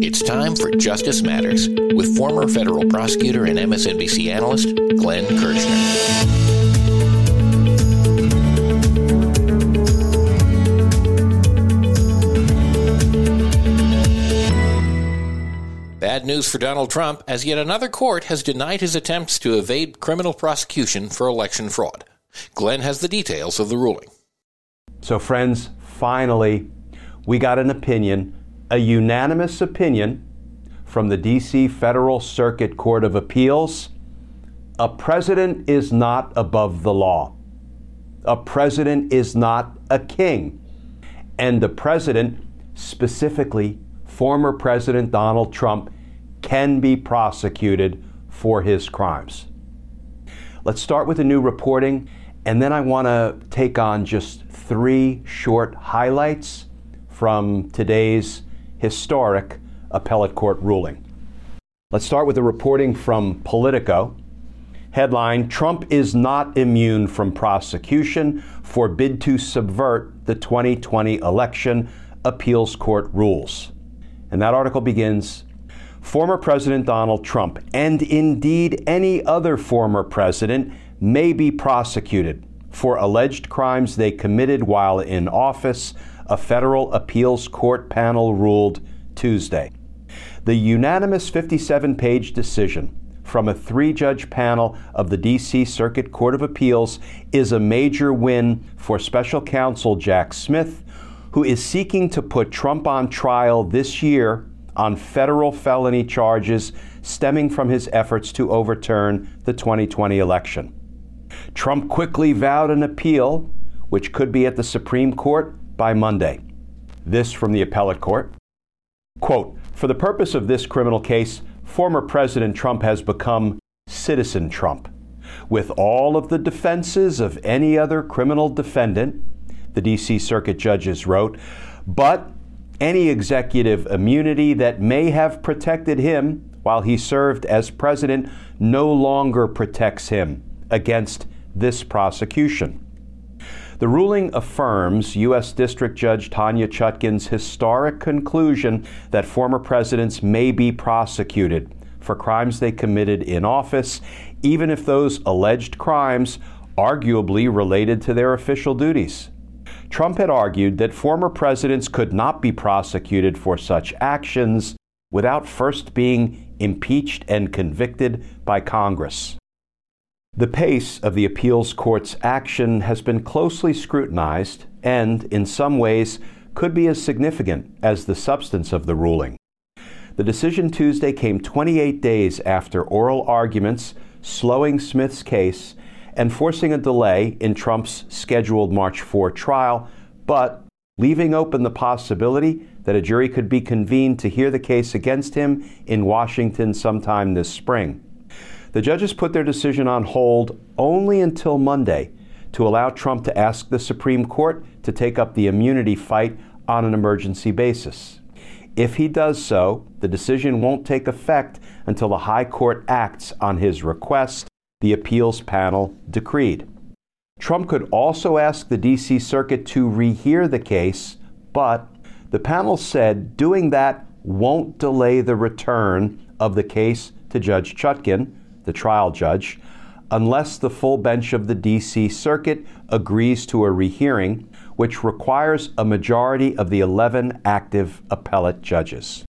It's time for Justice Matters with former federal prosecutor and MSNBC analyst Glenn Kirschner. Bad news for Donald Trump, as yet another court has denied his attempts to evade criminal prosecution for election fraud. Glenn has the details of the ruling. So, friends, finally, we got an opinion, a unanimous opinion from the D.C. Federal Circuit Court of Appeals. A president is not above the law. A president is not a king. And the president, specifically former President Donald Trump, can be prosecuted for his crimes. Let's start with the new reporting, and then I want to take on just three short highlights from today's historic appellate court ruling. Let's start with the reporting from Politico. Headline Trump is not immune from prosecution for bid to subvert the 2020 election, appeals court rules. And that article begins Former President Donald Trump, and indeed any other former president, may be prosecuted for alleged crimes they committed while in office, a federal appeals court panel ruled Tuesday. The unanimous 57 page decision from a three judge panel of the D.C. Circuit Court of Appeals is a major win for special counsel Jack Smith, who is seeking to put Trump on trial this year on federal felony charges stemming from his efforts to overturn the 2020 election. Trump quickly vowed an appeal, which could be at the Supreme Court by Monday. This from the appellate court. Quote For the purpose of this criminal case, former President Trump has become Citizen Trump. With all of the defenses of any other criminal defendant, the D.C. Circuit judges wrote, but any executive immunity that may have protected him while he served as president no longer protects him against this prosecution. The ruling affirms U.S. District Judge Tanya Chutkan's historic conclusion that former presidents may be prosecuted for crimes they committed in office, even if those alleged crimes arguably related to their official duties. Trump had argued that former presidents could not be prosecuted for such actions without first being impeached and convicted by Congress. The pace of the appeals court's action has been closely scrutinized and, in some ways, could be as significant as the substance of the ruling. The decision Tuesday came 28 days after oral arguments slowing Smith's case and forcing a delay in Trump's scheduled March 4 trial, but leaving open the possibility that a jury could be convened to hear the case against him in Washington sometime this spring. The judges put their decision on hold only until Monday to allow Trump to ask the Supreme Court to take up the immunity fight on an emergency basis. If he does so, the decision won't take effect until the High Court acts on his request the appeals panel decreed. Trump could also ask the D.C. Circuit to rehear the case, but the panel said doing that won't delay the return of the case to Judge Chutkan, the trial judge, unless the full bench of the D.C. Circuit agrees to a rehearing, which requires a majority of the 11 active appellate judges.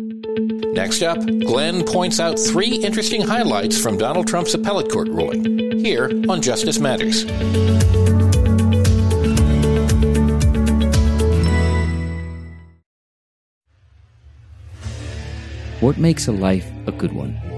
Next up, Glenn points out three interesting highlights from Donald Trump's appellate court ruling here on Justice Matters. What makes a life a good one?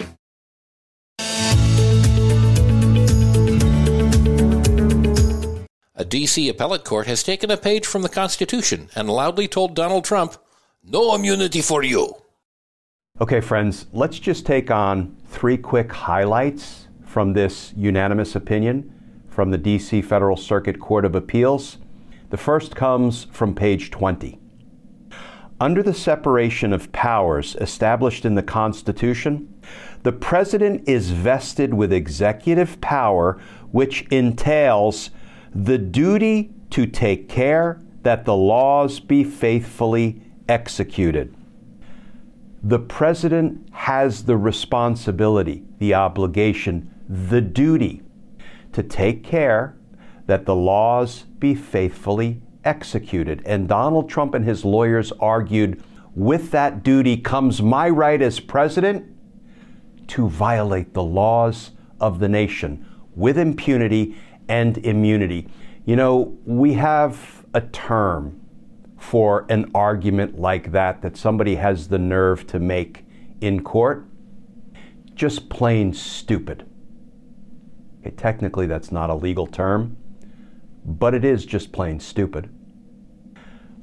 D.C. appellate court has taken a page from the Constitution and loudly told Donald Trump, no immunity for you. Okay, friends, let's just take on three quick highlights from this unanimous opinion from the D.C. Federal Circuit Court of Appeals. The first comes from page 20. Under the separation of powers established in the Constitution, the President is vested with executive power, which entails the duty to take care that the laws be faithfully executed. The President has the responsibility, the obligation, the duty to take care that the laws be faithfully executed. And Donald Trump and his lawyers argued with that duty comes my right as president to violate the laws of the nation with impunity and immunity. You know, we have a term for an argument like that that somebody has the nerve to make in court. Just plain stupid. Okay, technically, that's not a legal term, but it is just plain stupid.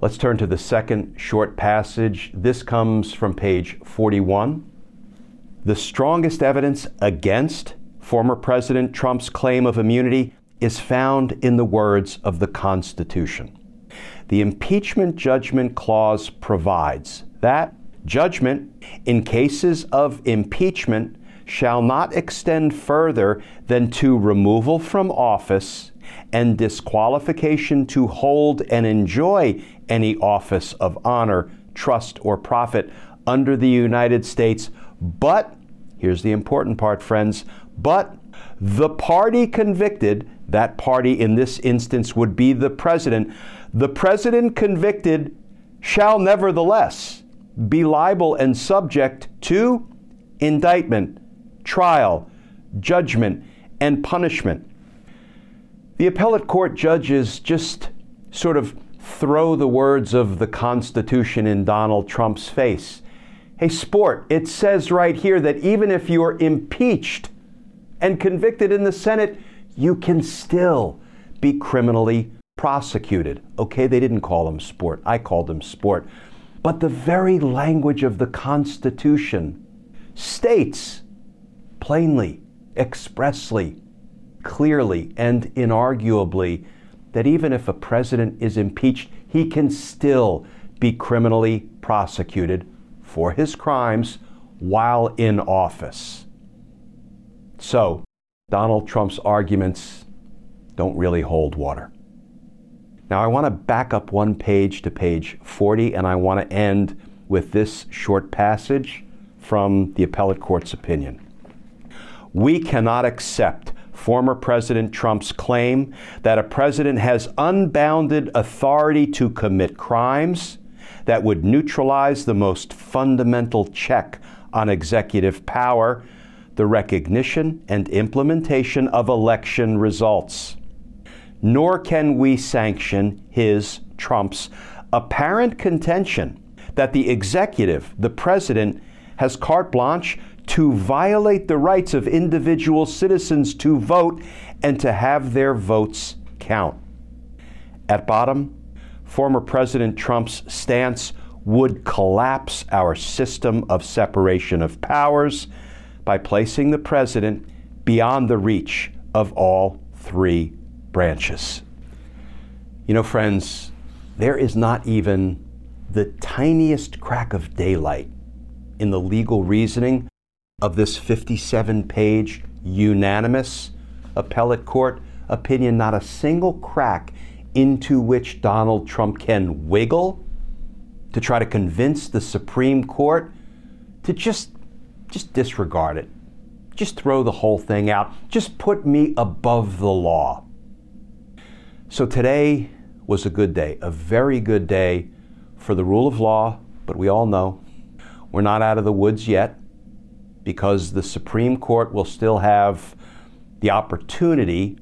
Let's turn to the second short passage. This comes from page 41. The strongest evidence against former President Trump's claim of immunity is found in the words of the Constitution. The impeachment judgment clause provides that judgment in cases of impeachment shall not extend further than to removal from office and disqualification to hold and enjoy any office of honor, trust, or profit under the United States. But, here's the important part, friends, but the party convicted, that party in this instance would be the president, the president convicted shall nevertheless be liable and subject to indictment, trial, judgment, and punishment. The appellate court judges just sort of throw the words of the Constitution in Donald Trump's face. Hey, sport, it says right here that even if you're impeached and convicted in the Senate, you can still be criminally prosecuted. Okay, they didn't call them sport. I called them sport. But the very language of the Constitution states plainly, expressly, clearly, and inarguably that even if a president is impeached, he can still be criminally prosecuted for his crimes while in office. So, Donald Trump's arguments don't really hold water. Now, I want to back up one page to page 40, and I want to end with this short passage from the appellate court's opinion. We cannot accept former President Trump's claim that a president has unbounded authority to commit crimes that would neutralize the most fundamental check on executive power the recognition and implementation of election results nor can we sanction his, Trump's, apparent contention that the executive, the president, has carte blanche to violate the rights of individual citizens to vote and to have their votes count. At bottom, former President Trump's stance would collapse our system of separation of powers by placing the president beyond the reach of all three branches. You know, friends, there is not even the tiniest crack of daylight in the legal reasoning of this 57 page unanimous appellate court opinion, not a single crack into which Donald Trump can wiggle to try to convince the Supreme Court to just just disregard it. Just throw the whole thing out. Just put me above the law. So today was a good day, a very good day for the rule of law, but we all know we're not out of the woods yet because the Supreme Court will still have the opportunity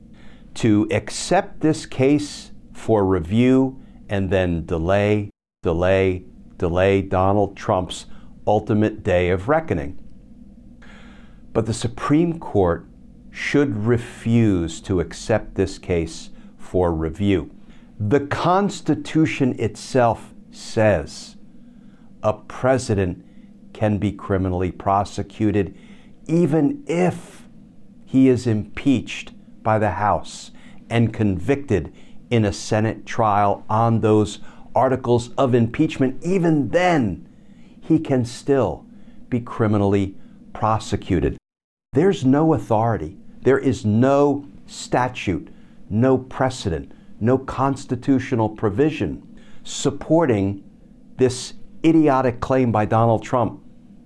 to accept this case for review and then delay, delay, delay Donald Trump's ultimate day of reckoning. But the Supreme Court should refuse to accept this case for review. The Constitution itself says a president can be criminally prosecuted even if he is impeached by the House and convicted in a Senate trial on those articles of impeachment. Even then, he can still be criminally prosecuted. There's no authority, there is no statute, no precedent, no constitutional provision supporting this idiotic claim by Donald Trump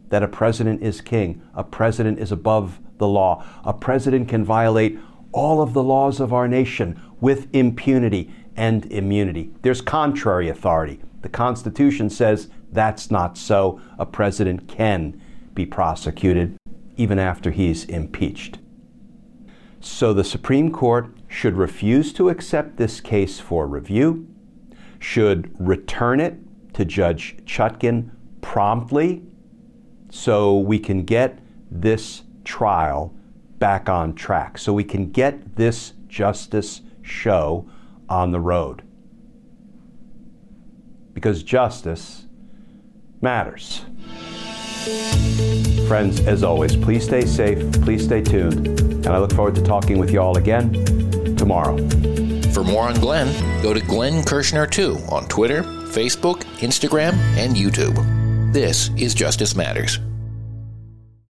that a president is king, a president is above the law, a president can violate all of the laws of our nation with impunity and immunity. There's contrary authority. The Constitution says that's not so. A president can be prosecuted even after he's impeached. So the Supreme Court should refuse to accept this case for review, should return it to Judge Chutkan promptly so we can get this trial back on track, so we can get this justice show on the road. Because justice matters. Friends, as always, please stay safe, please stay tuned, and I look forward to talking with you all again tomorrow. For more on Glenn, go to Glenn Kirschner2 on Twitter, Facebook, Instagram, and YouTube. This is Justice Matters.